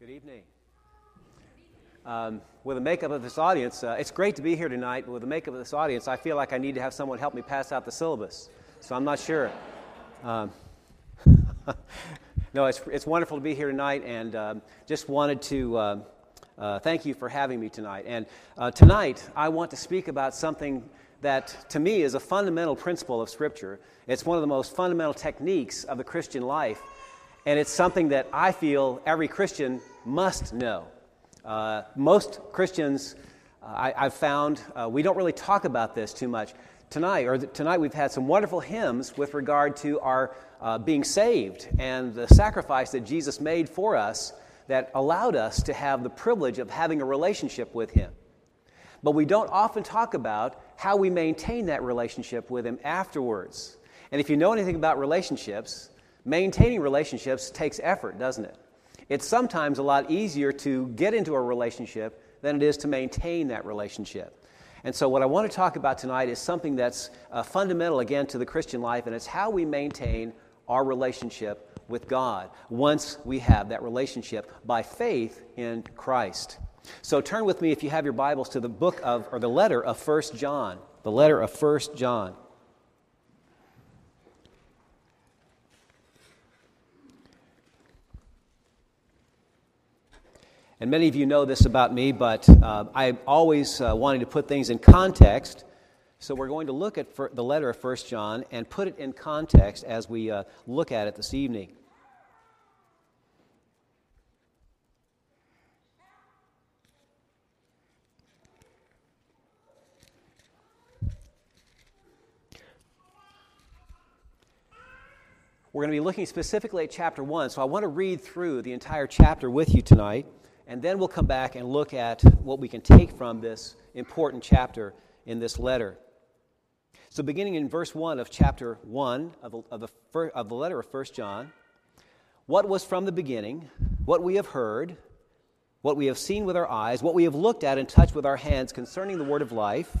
Good evening. Um, with the makeup of this audience, uh, it's great to be here tonight, but with the makeup of this audience, I feel like I need to have someone help me pass out the syllabus. So I'm not sure. Um, no, it's, it's wonderful to be here tonight, and um, just wanted to uh, uh, thank you for having me tonight. And uh, tonight, I want to speak about something that, to me, is a fundamental principle of Scripture. It's one of the most fundamental techniques of the Christian life, and it's something that I feel every Christian must know. Uh, most Christians, uh, I, have found, uh, we don't really talk about this too much. Tonight, or th- tonight, we've had some wonderful hymns with regard to our uh, being saved and the sacrifice that Jesus made for us that allowed us to have the privilege of having a relationship with Him. But we don't often talk about how we maintain that relationship with Him afterwards. And if you know anything about relationships, maintaining relationships takes effort, doesn't it? It's sometimes a lot easier to get into a relationship than it is to maintain that relationship. And so, what I want to talk about tonight is something that's uh, fundamental, again, to the Christian life, and it's how we maintain our relationship with God once we have that relationship by faith in Christ. So, turn with me, if you have your Bibles, to the book of, or the letter of 1 John. The letter of 1 John. And many of you know this about me, but uh, I'm always uh, wanting to put things in context. So we're going to look at the letter of 1 John and put it in context as we uh, look at it this evening. We're going to be looking specifically at chapter 1, so I want to read through the entire chapter with you tonight and then we'll come back and look at what we can take from this important chapter in this letter. So, beginning in verse 1 of chapter 1 of the, of the, of the letter of 1 John, what was from the beginning, what we have heard, what we have seen with our eyes, what we have looked at and touched with our hands concerning the word of life,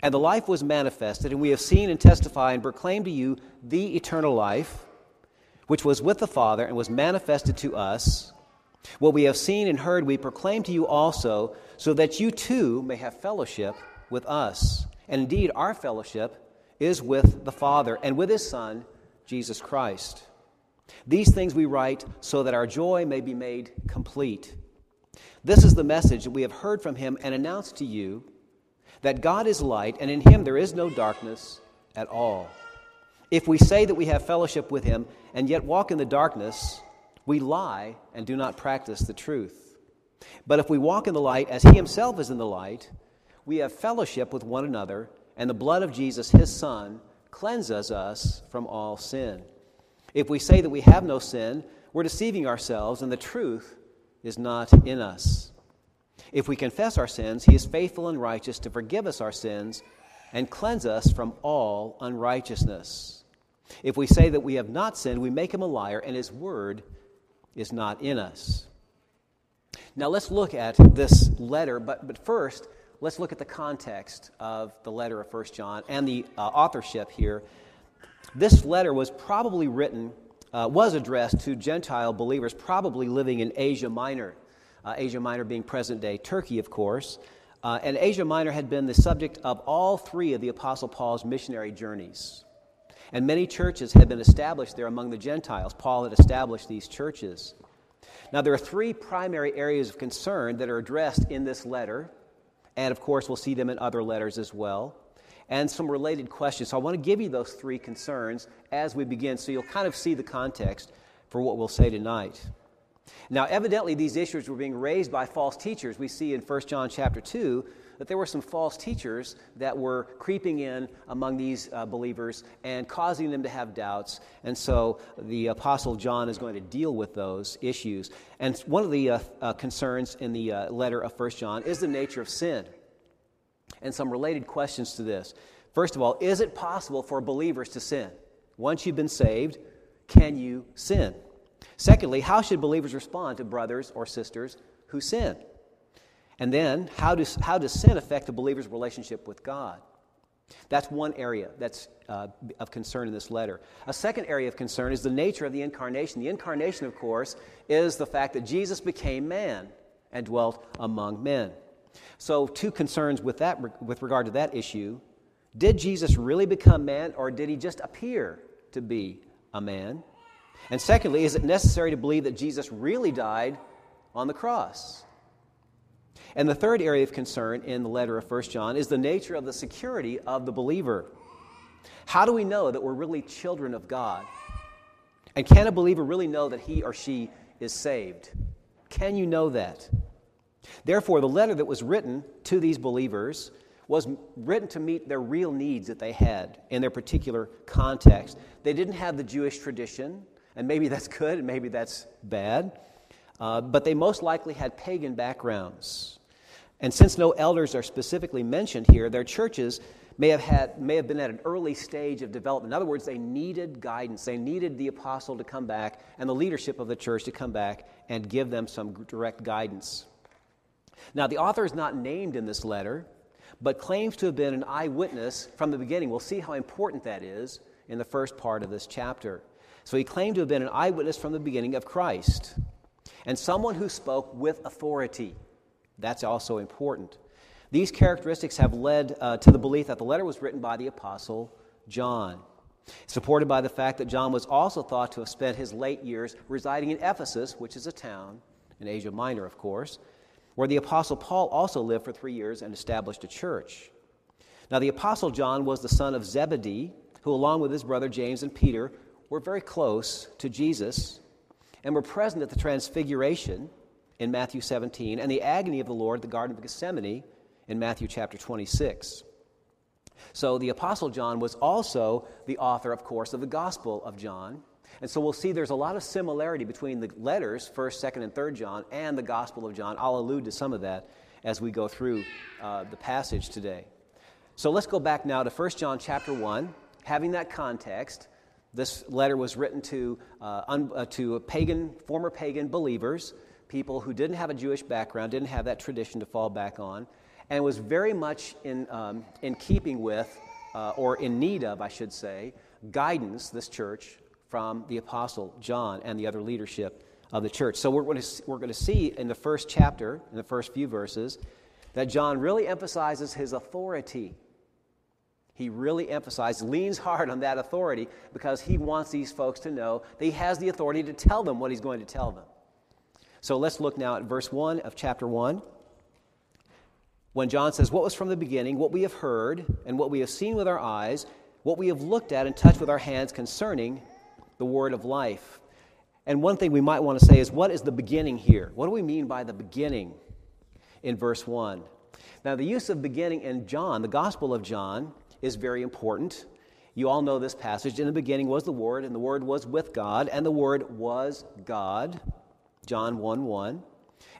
and the life was manifested, and we have seen and testified and proclaimed to you the eternal life, which was with the Father and was manifested to us. What we have seen and heard, we proclaim to you also, so that you too may have fellowship with us. And indeed, our fellowship is with the Father and with His Son, Jesus Christ. These things we write so that our joy may be made complete. This is the message that we have heard from Him and announced to you that God is light, and in Him there is no darkness at all. If we say that we have fellowship with Him and yet walk in the darkness, we lie and do not practice the truth. But if we walk in the light as he himself is in the light, we have fellowship with one another, and the blood of Jesus, his Son, cleanses us from all sin. If we say that we have no sin, we're deceiving ourselves, and the truth is not in us. If we confess our sins, he is faithful and righteous to forgive us our sins and cleanse us from all unrighteousness. If we say that we have not sinned, we make him a liar, and his word is not in us. Now let's look at this letter, but, but first, let's look at the context of the letter of 1 John and the uh, authorship here. This letter was probably written, uh, was addressed to Gentile believers probably living in Asia Minor. Uh, Asia Minor being present day Turkey, of course. Uh, and Asia Minor had been the subject of all three of the Apostle Paul's missionary journeys. And many churches had been established there among the Gentiles. Paul had established these churches. Now, there are three primary areas of concern that are addressed in this letter. And of course, we'll see them in other letters as well. And some related questions. So I want to give you those three concerns as we begin so you'll kind of see the context for what we'll say tonight. Now, evidently, these issues were being raised by false teachers. We see in 1 John chapter 2 that there were some false teachers that were creeping in among these uh, believers and causing them to have doubts. And so the Apostle John is going to deal with those issues. And one of the uh, uh, concerns in the uh, letter of 1 John is the nature of sin. And some related questions to this. First of all, is it possible for believers to sin? Once you've been saved, can you sin? Secondly, how should believers respond to brothers or sisters who sin? And then, how does, how does sin affect a believer's relationship with God? That's one area that's uh, of concern in this letter. A second area of concern is the nature of the incarnation. The incarnation, of course, is the fact that Jesus became man and dwelt among men. So, two concerns with that with regard to that issue. Did Jesus really become man or did he just appear to be a man? And secondly, is it necessary to believe that Jesus really died on the cross? And the third area of concern in the letter of 1 John is the nature of the security of the believer. How do we know that we're really children of God? And can a believer really know that he or she is saved? Can you know that? Therefore, the letter that was written to these believers was written to meet their real needs that they had in their particular context. They didn't have the Jewish tradition, and maybe that's good and maybe that's bad, uh, but they most likely had pagan backgrounds. And since no elders are specifically mentioned here, their churches may have, had, may have been at an early stage of development. In other words, they needed guidance. They needed the apostle to come back and the leadership of the church to come back and give them some direct guidance. Now, the author is not named in this letter, but claims to have been an eyewitness from the beginning. We'll see how important that is in the first part of this chapter. So, he claimed to have been an eyewitness from the beginning of Christ and someone who spoke with authority. That's also important. These characteristics have led uh, to the belief that the letter was written by the Apostle John, supported by the fact that John was also thought to have spent his late years residing in Ephesus, which is a town in Asia Minor, of course, where the Apostle Paul also lived for three years and established a church. Now, the Apostle John was the son of Zebedee, who, along with his brother James and Peter, were very close to Jesus and were present at the transfiguration in Matthew 17 and the agony of the Lord at the Garden of Gethsemane in Matthew chapter 26. So the Apostle John was also the author, of course, of the Gospel of John. And so we'll see there's a lot of similarity between the letters, 1st, 2nd, and 3rd John, and the Gospel of John. I'll allude to some of that as we go through uh, the passage today. So let's go back now to 1 John chapter 1. Having that context, this letter was written to, uh, un, uh, to pagan, former pagan believers, people who didn't have a Jewish background, didn't have that tradition to fall back on, and was very much in, um, in keeping with, uh, or in need of, I should say, guidance, this church, from the Apostle John and the other leadership of the church. So we're going to, we're going to see in the first chapter, in the first few verses, that John really emphasizes his authority. He really emphasizes, leans hard on that authority because he wants these folks to know that he has the authority to tell them what he's going to tell them. So let's look now at verse 1 of chapter 1. When John says, What was from the beginning, what we have heard, and what we have seen with our eyes, what we have looked at and touched with our hands concerning the word of life. And one thing we might want to say is what is the beginning here? What do we mean by the beginning in verse 1? Now, the use of beginning in John, the Gospel of John, is very important. You all know this passage. In the beginning was the Word, and the Word was with God, and the Word was God. John 1 1.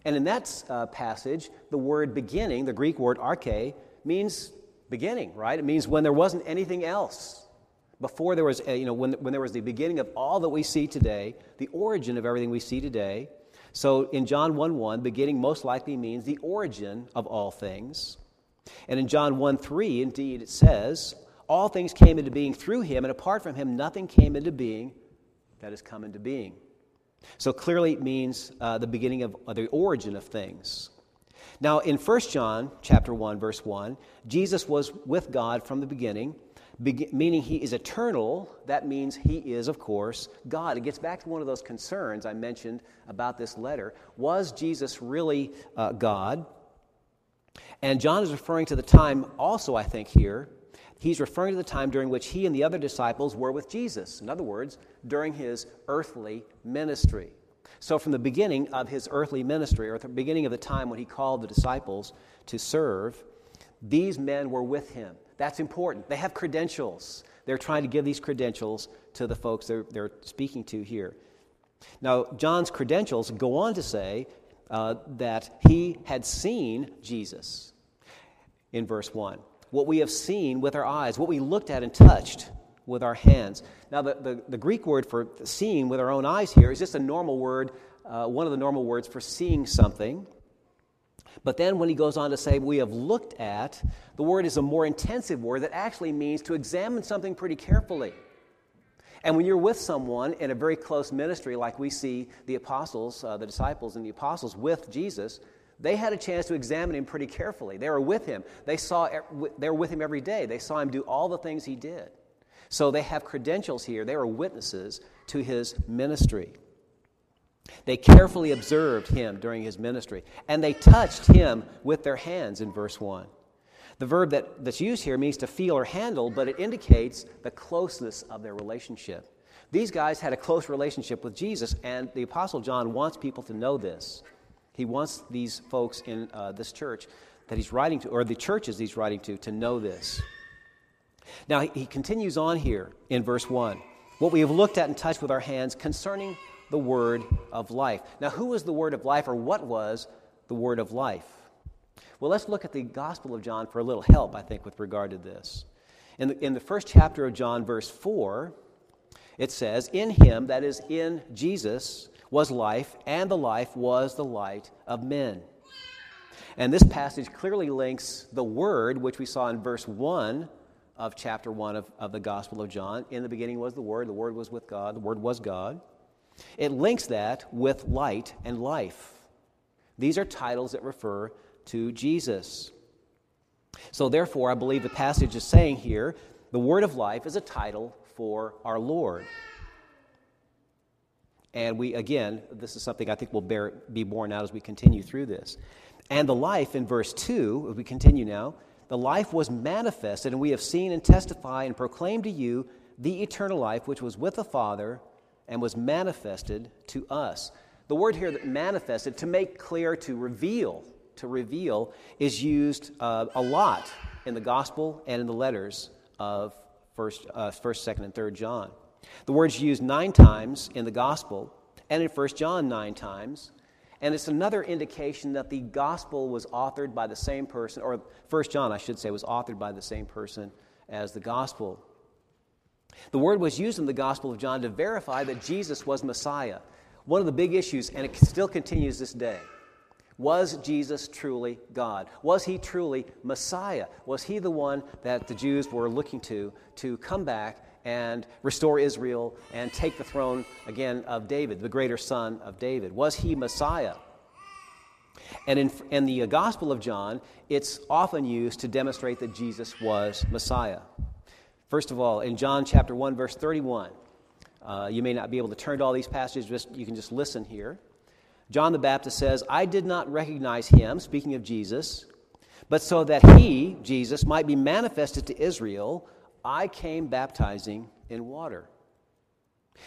And in that uh, passage, the word beginning, the Greek word arche, means beginning, right? It means when there wasn't anything else before there was, a, you know, when, when there was the beginning of all that we see today, the origin of everything we see today. So in John 1 1, beginning most likely means the origin of all things. And in John 1 3, indeed, it says, All things came into being through him, and apart from him, nothing came into being that has come into being. So clearly it means uh, the beginning of uh, the origin of things. Now in 1 John chapter 1 verse 1, Jesus was with God from the beginning meaning he is eternal, that means he is, of course, God. It gets back to one of those concerns I mentioned about this letter. Was Jesus really uh, God? And John is referring to the time, also, I think, here. He's referring to the time during which he and the other disciples were with Jesus. In other words, during his earthly ministry. So, from the beginning of his earthly ministry, or the beginning of the time when he called the disciples to serve, these men were with him. That's important. They have credentials. They're trying to give these credentials to the folks they're, they're speaking to here. Now, John's credentials go on to say uh, that he had seen Jesus in verse 1. What we have seen with our eyes, what we looked at and touched with our hands. Now, the, the, the Greek word for seeing with our own eyes here is just a normal word, uh, one of the normal words for seeing something. But then when he goes on to say, we have looked at, the word is a more intensive word that actually means to examine something pretty carefully. And when you're with someone in a very close ministry, like we see the apostles, uh, the disciples and the apostles with Jesus, they had a chance to examine him pretty carefully. They were with him. They, saw, they were with him every day. They saw him do all the things he did. So they have credentials here. They were witnesses to his ministry. They carefully observed him during his ministry, and they touched him with their hands in verse 1. The verb that, that's used here means to feel or handle, but it indicates the closeness of their relationship. These guys had a close relationship with Jesus, and the Apostle John wants people to know this. He wants these folks in uh, this church that he's writing to, or the churches he's writing to, to know this. Now, he, continues on here in verse 1 what we have looked at and touched with our hands concerning the word of life. Now, who was the word of life, or what was the word of life? Well, let's look at the Gospel of John for a little help, I think, with regard to this. In the, in the first chapter of John, verse 4, it says, In him, that is, in Jesus, was life, and the life was the light of men. And this passage clearly links the word, which we saw in verse 1 of chapter 1 of, of the Gospel of John. In the beginning was the Word, the Word was with God, the Word was God. It links that with light and life. These are titles that refer to Jesus. So, therefore, I believe the passage is saying here the word of life is a title for our Lord. And we, again, this is something I think will bear, be borne out as we continue through this. And the life in verse 2, if we continue now, the life was manifested, and we have seen and testify and proclaim to you the eternal life which was with the Father and was manifested to us. The word here that manifested, to make clear, to reveal, to reveal, is used uh, a lot in the gospel and in the letters of first, uh, first, second, and third John. The word's used nine times in the gospel and in First John nine times. And it's another indication that the gospel was authored by the same person, or First John, I should say, was authored by the same person as the gospel. The word was used in the Gospel of John to verify that Jesus was Messiah. One of the big issues, and it still continues this day. Was Jesus truly God? Was he truly Messiah? Was he the one that the Jews were looking to to come back and restore Israel and take the throne again of David, the greater son of David? Was he Messiah? And in, in the Gospel of John, it's often used to demonstrate that Jesus was Messiah. First of all, in John chapter 1, verse 31, uh, you may not be able to turn to all these passages, just, you can just listen here. John the Baptist says, I did not recognize him, speaking of Jesus, but so that he, Jesus, might be manifested to Israel, I came baptizing in water.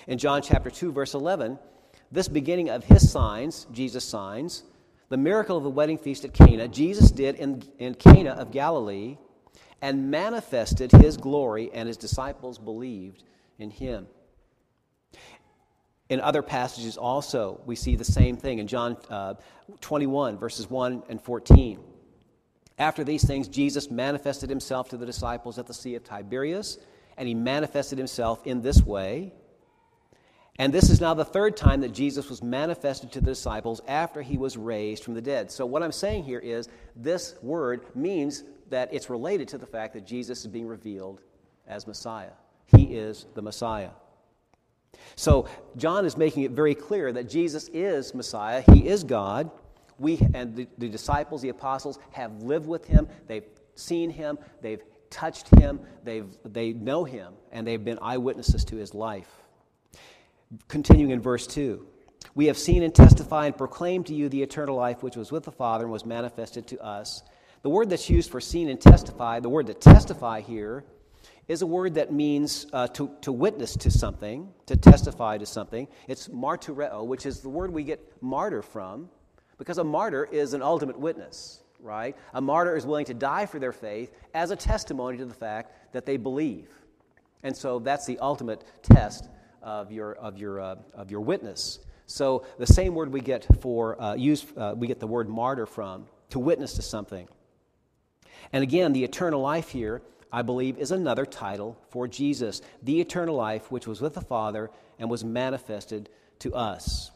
In John chapter 2, verse 11, this beginning of his signs, Jesus' signs, the miracle of the wedding feast at Cana, Jesus did in, in Cana of Galilee and manifested his glory, and his disciples believed in him. In other passages, also, we see the same thing in John uh, 21, verses 1 and 14. After these things, Jesus manifested himself to the disciples at the Sea of Tiberias, and he manifested himself in this way. And this is now the third time that Jesus was manifested to the disciples after he was raised from the dead. So, what I'm saying here is this word means that it's related to the fact that Jesus is being revealed as Messiah. He is the Messiah. So John is making it very clear that Jesus is Messiah. He is God. We and the, the disciples, the apostles, have lived with him. They've seen him. They've touched him. They've, they know him, and they've been eyewitnesses to his life. Continuing in verse 2 We have seen and testified and proclaimed to you the eternal life which was with the Father and was manifested to us. The word that's used for seen and testify, the word to testify here, is a word that means uh, to, to witness to something, to testify to something. It's martyreo, which is the word we get martyr from, because a martyr is an ultimate witness, right? A martyr is willing to die for their faith as a testimony to the fact that they believe. And so that's the ultimate test of your, of your, uh, of your witness. So the same word we get for uh, use, uh, we get the word martyr from, to witness to something. And again, the eternal life here, I believe, is another title for Jesus the eternal life which was with the Father and was manifested to us.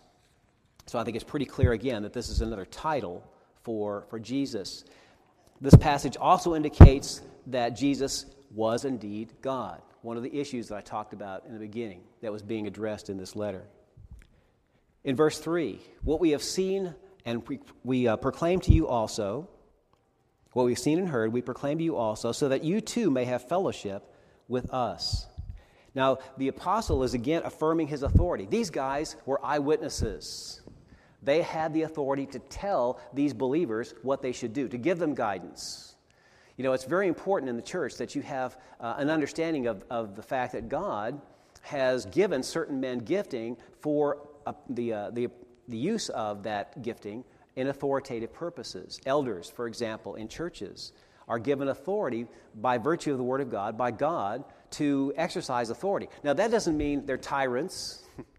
So I think it's pretty clear again that this is another title for, for Jesus. This passage also indicates that Jesus was indeed God, one of the issues that I talked about in the beginning that was being addressed in this letter. In verse 3, what we have seen and we, we uh, proclaim to you also, what we've seen and heard, we proclaim to you also, so that you too may have fellowship with us. Now, the apostle is again affirming his authority. These guys were eyewitnesses. They had the authority to tell these believers what they should do, to give them guidance. You know, it's very important in the church that you have uh, an understanding of, of the fact that God has given certain men gifting for uh, the, uh, the, the use of that gifting in authoritative purposes. Elders, for example, in churches, are given authority by virtue of the Word of God, by God, to exercise authority. Now, that doesn't mean they're tyrants,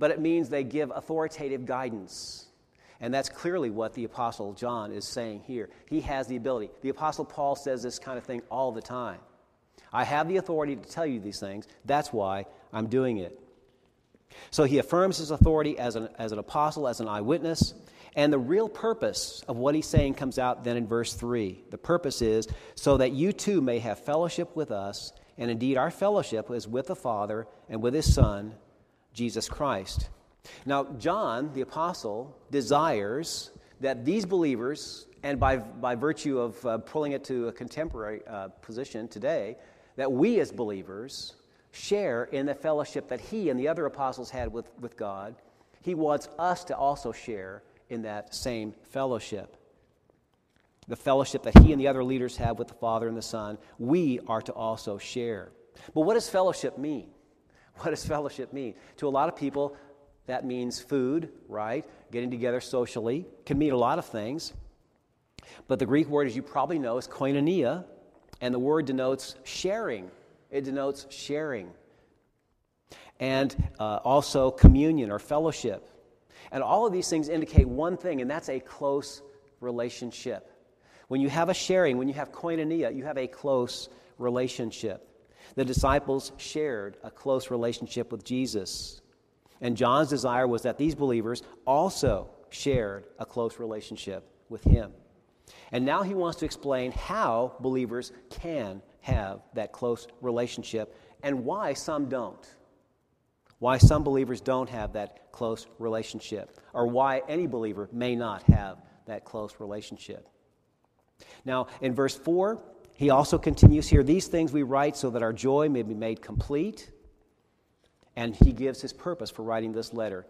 but it means they give authoritative guidance. And that's clearly what the Apostle John is saying here. He has the ability. The Apostle Paul says this kind of thing all the time. I have the authority to tell you these things. That's why I'm doing it. So he affirms his authority as an, as an apostle, as an eyewitness. And the real purpose of what he's saying comes out then in verse 3. The purpose is so that you too may have fellowship with us, and indeed our fellowship is with the Father and with his Son, Jesus Christ. Now, John, the apostle, desires that these believers, and by, by virtue of uh, pulling it to a contemporary uh, position today, that we as believers share in the fellowship that he and the other apostles had with, with God. He wants us to also share in that same fellowship. The fellowship that he and the other leaders have with the Father and the Son, we are to also share. But what does fellowship mean? What does fellowship mean? To a lot of people, that means food, right? Getting together socially. Can mean a lot of things. But the Greek word, as you probably know, is koinonia, and the word denotes sharing. It denotes sharing. And uh, also communion or fellowship. And all of these things indicate one thing, and that's a close relationship. When you have a sharing, when you have koinonia, you have a close relationship. The disciples shared a close relationship with Jesus. And John's desire was that these believers also shared a close relationship with him. And now he wants to explain how believers can have that close relationship and why some don't why some believers don't have that close relationship, or why any believer may not have that close relationship. Now, in verse 4, he also continues here These things we write so that our joy may be made complete. And he gives his purpose for writing this letter.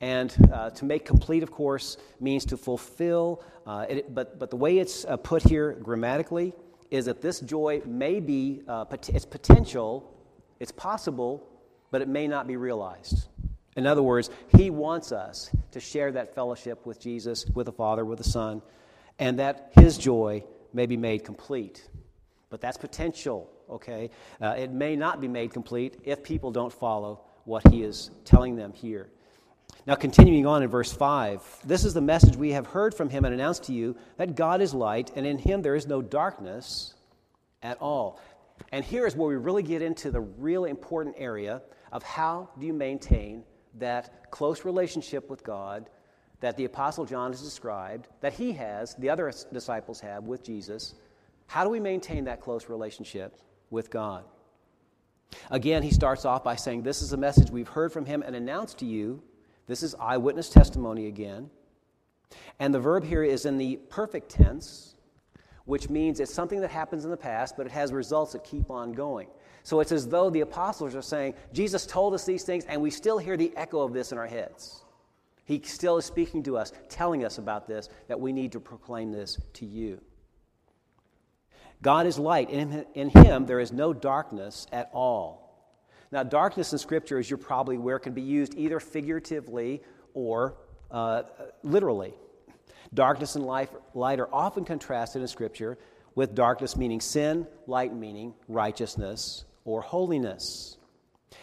And uh, to make complete, of course, means to fulfill. Uh, it, but, but the way it's uh, put here grammatically is that this joy may be, uh, pot- it's potential, it's possible but it may not be realized. In other words, He wants us to share that fellowship with Jesus, with the Father, with the Son, and that His joy may be made complete. But that's potential, okay? Uh, it may not be made complete if people don't follow what He is telling them here. Now, continuing on in verse 5, this is the message we have heard from Him and announced to you that God is light, and in Him there is no darkness at all. And here is where we really get into the really important area of how do you maintain that close relationship with God that the Apostle John has described, that he has, the other disciples have with Jesus. How do we maintain that close relationship with God? Again, he starts off by saying, This is a message we've heard from him and announced to you. This is eyewitness testimony again. And the verb here is in the perfect tense, which means it's something that happens in the past, but it has results that keep on going. So it's as though the apostles are saying, Jesus told us these things, and we still hear the echo of this in our heads. He still is speaking to us, telling us about this, that we need to proclaim this to you. God is light. and in Him, there is no darkness at all. Now, darkness in Scripture, as you're probably aware, can be used either figuratively or uh, literally. Darkness and light, light are often contrasted in Scripture with darkness meaning sin, light meaning righteousness or holiness.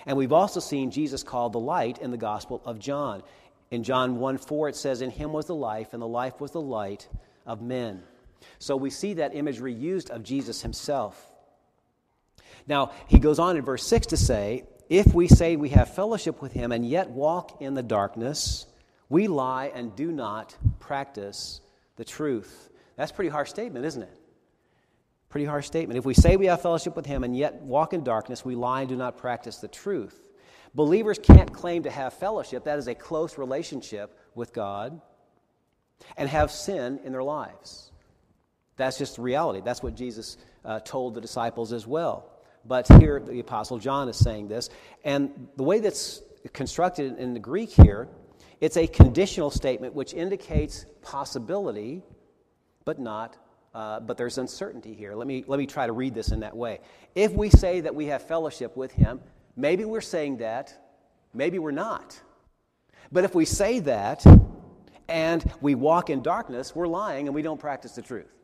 And we've also seen Jesus called the light in the Gospel of John. In John 1 4, it says, In him was the life, and the life was the light of men. So we see that imagery used of Jesus himself. Now, he goes on in verse 6 to say, If we say we have fellowship with him and yet walk in the darkness, we lie and do not practice the truth. That's pretty harsh statement, isn't it? Pretty harsh statement. If we say we have fellowship with Him and yet walk in darkness, we lie and do not practice the truth. Believers can't claim to have fellowship, that is a close relationship with God, and have sin in their lives. That's just the reality. That's what Jesus uh, told the disciples as well. But here, the Apostle John is saying this. And the way that's constructed in the Greek here, it's a conditional statement which indicates possibility, but not. Uh, but there's uncertainty here. Let me, let me try to read this in that way. If we say that we have fellowship with Him, maybe we're saying that, maybe we're not. But if we say that and we walk in darkness, we're lying and we don't practice the truth.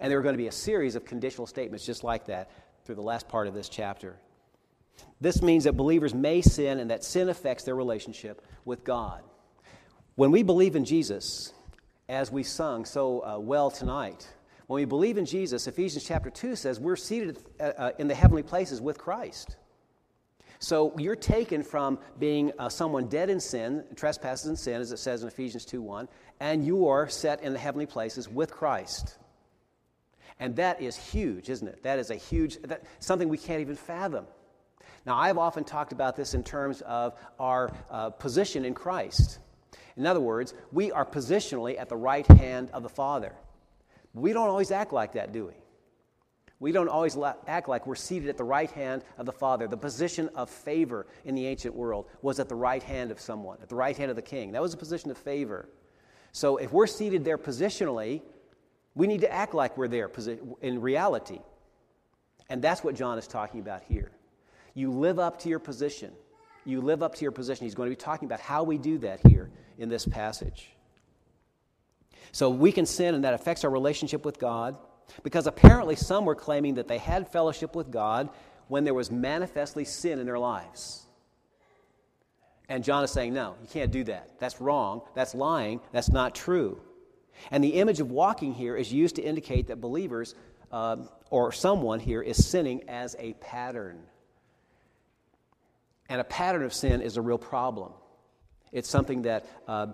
And there are going to be a series of conditional statements just like that through the last part of this chapter. This means that believers may sin and that sin affects their relationship with God. When we believe in Jesus, as we sung so uh, well tonight, when we believe in Jesus, Ephesians chapter 2 says we're seated uh, uh, in the heavenly places with Christ. So you're taken from being uh, someone dead in sin, trespasses and sin, as it says in Ephesians 2 1, and you are set in the heavenly places with Christ. And that is huge, isn't it? That is a huge, that, something we can't even fathom. Now, I've often talked about this in terms of our uh, position in Christ. In other words, we are positionally at the right hand of the Father. We don't always act like that, do we? We don't always act like we're seated at the right hand of the Father. The position of favor in the ancient world was at the right hand of someone, at the right hand of the king. That was a position of favor. So if we're seated there positionally, we need to act like we're there in reality. And that's what John is talking about here. You live up to your position. You live up to your position. He's going to be talking about how we do that here in this passage. So we can sin, and that affects our relationship with God because apparently some were claiming that they had fellowship with God when there was manifestly sin in their lives. And John is saying, no, you can't do that. That's wrong. That's lying. That's not true. And the image of walking here is used to indicate that believers uh, or someone here is sinning as a pattern. And a pattern of sin is a real problem. It's something that uh,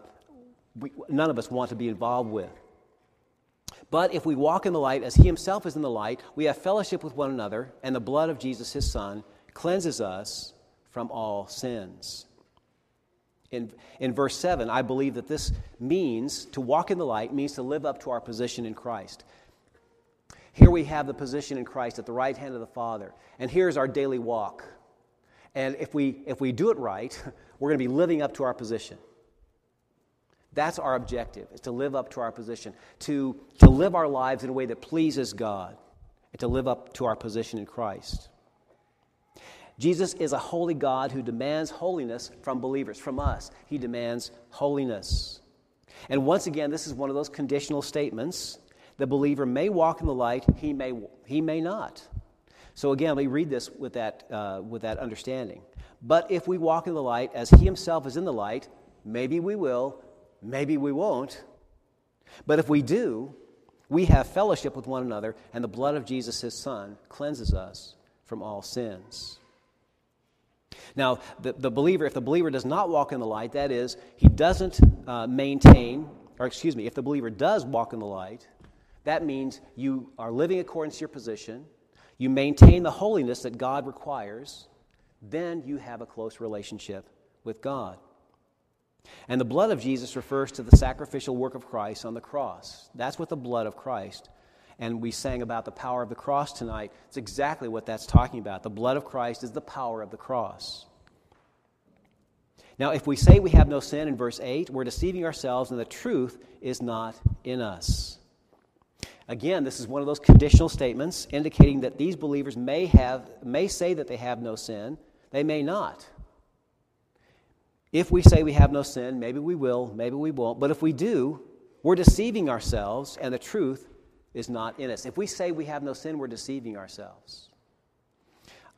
we, none of us want to be involved with. But if we walk in the light as He Himself is in the light, we have fellowship with one another, and the blood of Jesus, His Son, cleanses us from all sins in, in verse 7, I believe that this means to walk in the light means to live up to our position in Christ. Here we have the position in Christ at the right hand of the Father. And here's our daily walk. And if we, if we do it right, we're going to be living up to our position. That's our objective, is to live up to our position, to, to live our lives in a way that pleases God, and to live up to our position in Christ. Jesus is a holy God who demands holiness from believers, from us. He demands holiness. And once again, this is one of those conditional statements. The believer may walk in the light, he may, he may not. So again, we read this with that, uh, with that understanding. But if we walk in the light as he himself is in the light, maybe we will, maybe we won't. But if we do, we have fellowship with one another, and the blood of Jesus, his son, cleanses us from all sins. Now, the, the believer, if the believer does not walk in the light, that is, he doesn't uh, maintain, or excuse me, if the believer does walk in the light, that means you are living according to your position, you maintain the holiness that God requires, then you have a close relationship with God. And the blood of Jesus refers to the sacrificial work of Christ on the cross. That's what the blood of Christ and we sang about the power of the cross tonight. It's exactly what that's talking about. The blood of Christ is the power of the cross. Now, if we say we have no sin in verse 8, we're deceiving ourselves and the truth is not in us. Again, this is one of those conditional statements indicating that these believers may, have, may say that they have no sin, they may not. If we say we have no sin, maybe we will, maybe we won't, but if we do, we're deceiving ourselves and the truth is not in us. If we say we have no sin, we're deceiving ourselves.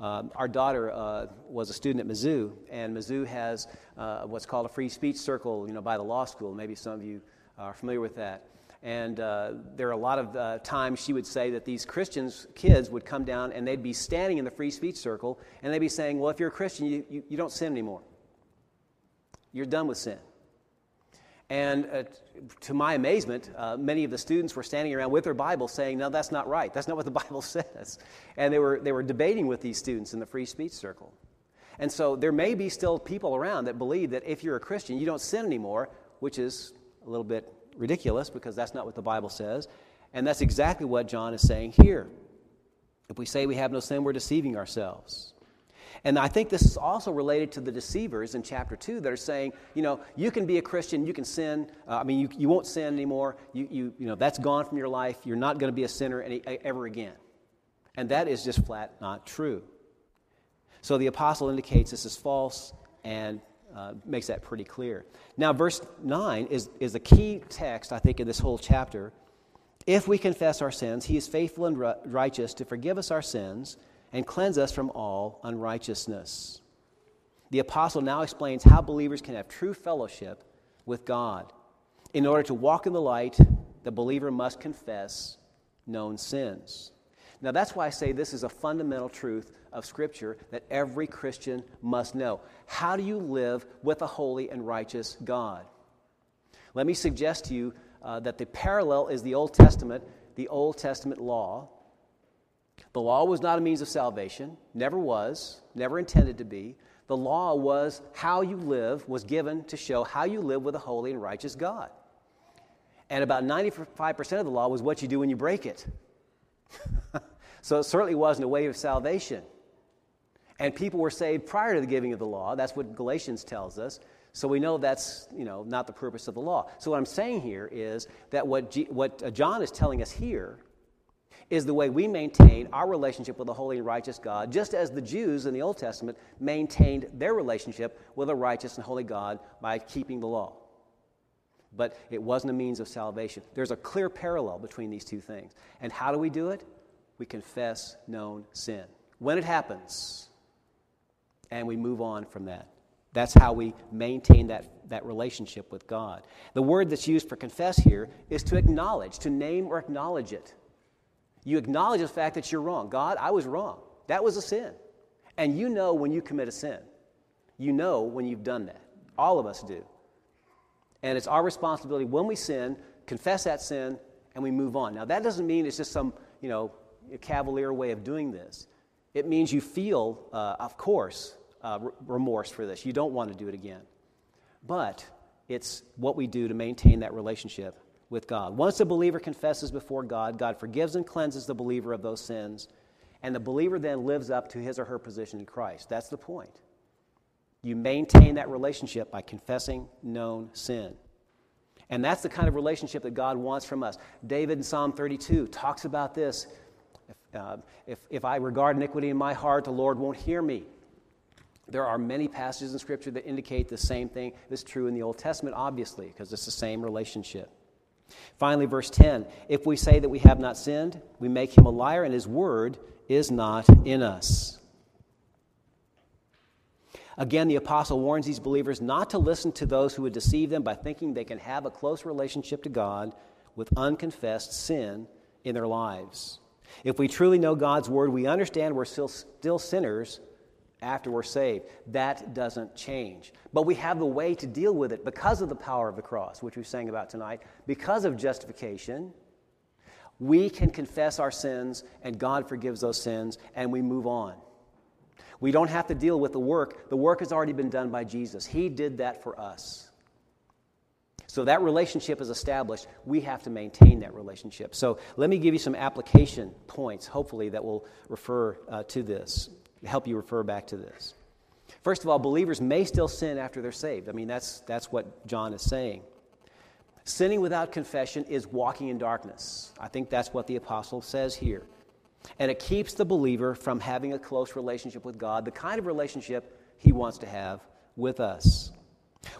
Um, our daughter uh, was a student at Mizzou, and Mizzou has uh, what's called a free speech circle, you know, by the law school. Maybe some of you are familiar with that. And uh, there are a lot of uh, times she would say that these Christians, kids, would come down and they'd be standing in the free speech circle, and they'd be saying, "Well, if you're a Christian, you, you, you don't sin anymore. You're done with sin." And uh, to my amazement, uh, many of the students were standing around with their Bibles saying, No, that's not right. That's not what the Bible says. And they were, they were debating with these students in the free speech circle. And so there may be still people around that believe that if you're a Christian, you don't sin anymore, which is a little bit ridiculous because that's not what the Bible says. And that's exactly what John is saying here. If we say we have no sin, we're deceiving ourselves. And I think this is also related to the deceivers in chapter 2 that are saying, you know, you can be a Christian, you can sin. Uh, I mean, you, you won't sin anymore. You, you, you know, that's gone from your life. You're not going to be a sinner any, ever again. And that is just flat not true. So the apostle indicates this is false and uh, makes that pretty clear. Now, verse 9 is, is a key text, I think, in this whole chapter. If we confess our sins, he is faithful and righteous to forgive us our sins and cleanse us from all unrighteousness. The apostle now explains how believers can have true fellowship with God. In order to walk in the light, the believer must confess known sins. Now, that's why I say this is a fundamental truth of Scripture that every Christian must know. How do you live with a holy and righteous God? Let me suggest to you uh, that the parallel is the Old Testament, the Old Testament law, the law was not a means of salvation, never was, never intended to be. The law was how you live, was given to show how you live with a holy and righteous God. And about 95% of the law was what you do when you break it. so it certainly wasn't a way of salvation. And people were saved prior to the giving of the law. That's what Galatians tells us. So we know that's you know, not the purpose of the law. So what I'm saying here is that what, G- what uh, John is telling us here is the way we maintain our relationship with a holy and righteous God, just as the Jews in the Old Testament maintained their relationship with a righteous and holy God by keeping the law. But it wasn't a means of salvation. There's a clear parallel between these two things. And how do we do it? We confess known sin. When it happens, and we move on from that. That's how we maintain that, that relationship with God. The word that's used for confess here is to acknowledge, to name or acknowledge it. You acknowledge the fact that you're wrong. God, I was wrong. That was a sin. And you know when you commit a sin. You know when you've done that. All of us do. And it's our responsibility when we sin, confess that sin, and we move on. Now, that doesn't mean it's just some, you know, cavalier way of doing this. It means you feel, uh, of course, uh, remorse for this. You don't want to do it again. But it's what we do to maintain that relationship with God. Once a believer confesses before God, God forgives and cleanses the believer of those sins, and the believer then lives up to his or her position in Christ. That's the point. You maintain that relationship by confessing known sin. And that's the kind of relationship that God wants from us. David in Psalm 32 talks about this. If, uh, if, if I regard iniquity in my heart, the Lord won't hear me. There are many passages in Scripture that indicate the same thing. This is true in the Old Testament, obviously, because it's the same relationship. Finally, verse 10 If we say that we have not sinned, we make him a liar, and his word is not in us. Again, the apostle warns these believers not to listen to those who would deceive them by thinking they can have a close relationship to God with unconfessed sin in their lives. If we truly know God's word, we understand we're still, still sinners after we're saved. That doesn't change. But we have the way to deal with it because of the power of the cross, which we sang about tonight, because of justification. We can confess our sins, and God forgives those sins, and we move on. We don't have to deal with the work. The work has already been done by Jesus. He did that for us. So that relationship is established. We have to maintain that relationship. So let me give you some application points, hopefully, that will refer uh, to this help you refer back to this. First of all, believers may still sin after they're saved. I mean, that's, that's what John is saying. Sinning without confession is walking in darkness. I think that's what the apostle says here. And it keeps the believer from having a close relationship with God, the kind of relationship he wants to have with us.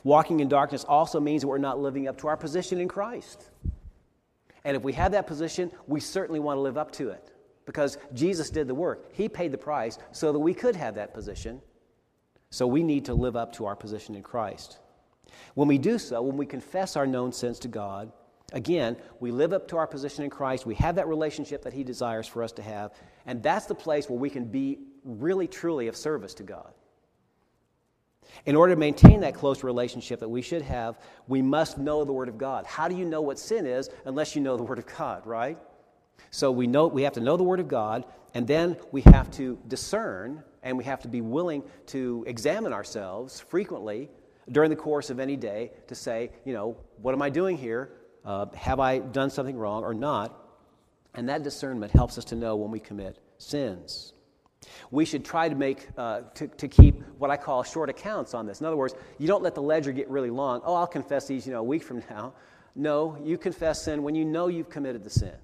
Walking in darkness also means that we're not living up to our position in Christ. And if we have that position, we certainly want to live up to it because Jesus did the work. He paid the price so that we could have that position. So we need to live up to our position in Christ. When we do so, when we confess our known sins to God, again, we live up to our position in Christ. We have that relationship that He desires for us to have. And that's the place where we can be really, truly of service to God. In order to maintain that close relationship that we should have, we must know the Word of God. How do you know what sin is unless you know the Word of God, right? So we know we have to know the Word of God, and then we have to discern and we have to be willing to examine ourselves frequently during the course of any day to say, you know, what am I doing here? Uh, have I done something wrong or not? And that discernment helps us to know when we commit sins. We should try to make, uh, to, to keep what I call short accounts on this. In other words, you don't let the ledger get really long. Oh, I'll confess these, you know, a week from now. No, you confess sin when you know you've committed the sin.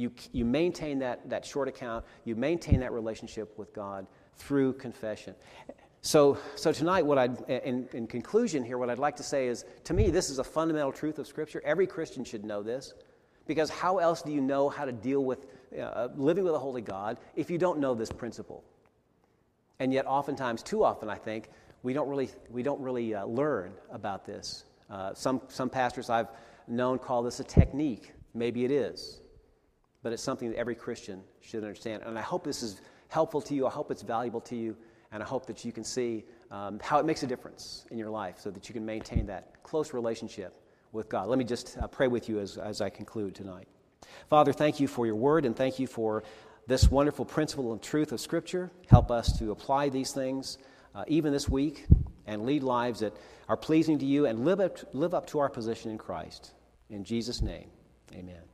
You, you maintain that, that short account, you maintain that relationship with God through confession. So, so tonight, what I'd, in, in conclusion here, what I'd like to say is to me, this is a fundamental truth of Scripture. Every Christian should know this. Because how else do you know how to deal with uh, living with a holy God if you don't know this principle? And yet, oftentimes, too often, I think, we don't really, we don't really uh, learn about this. Uh, some, some pastors I've known call this a technique. Maybe it is. But it's something that every Christian should understand. And I hope this is helpful to you. I hope it's valuable to you. And I hope that you can see um, how it makes a difference in your life so that you can maintain that close relationship with God. Let me just uh, pray with you as, as I conclude tonight. Father, thank you for your word and thank you for this wonderful principle and truth of Scripture. Help us to apply these things uh, even this week and lead lives that are pleasing to you and live up, live up to our position in Christ. In Jesus' name, amen.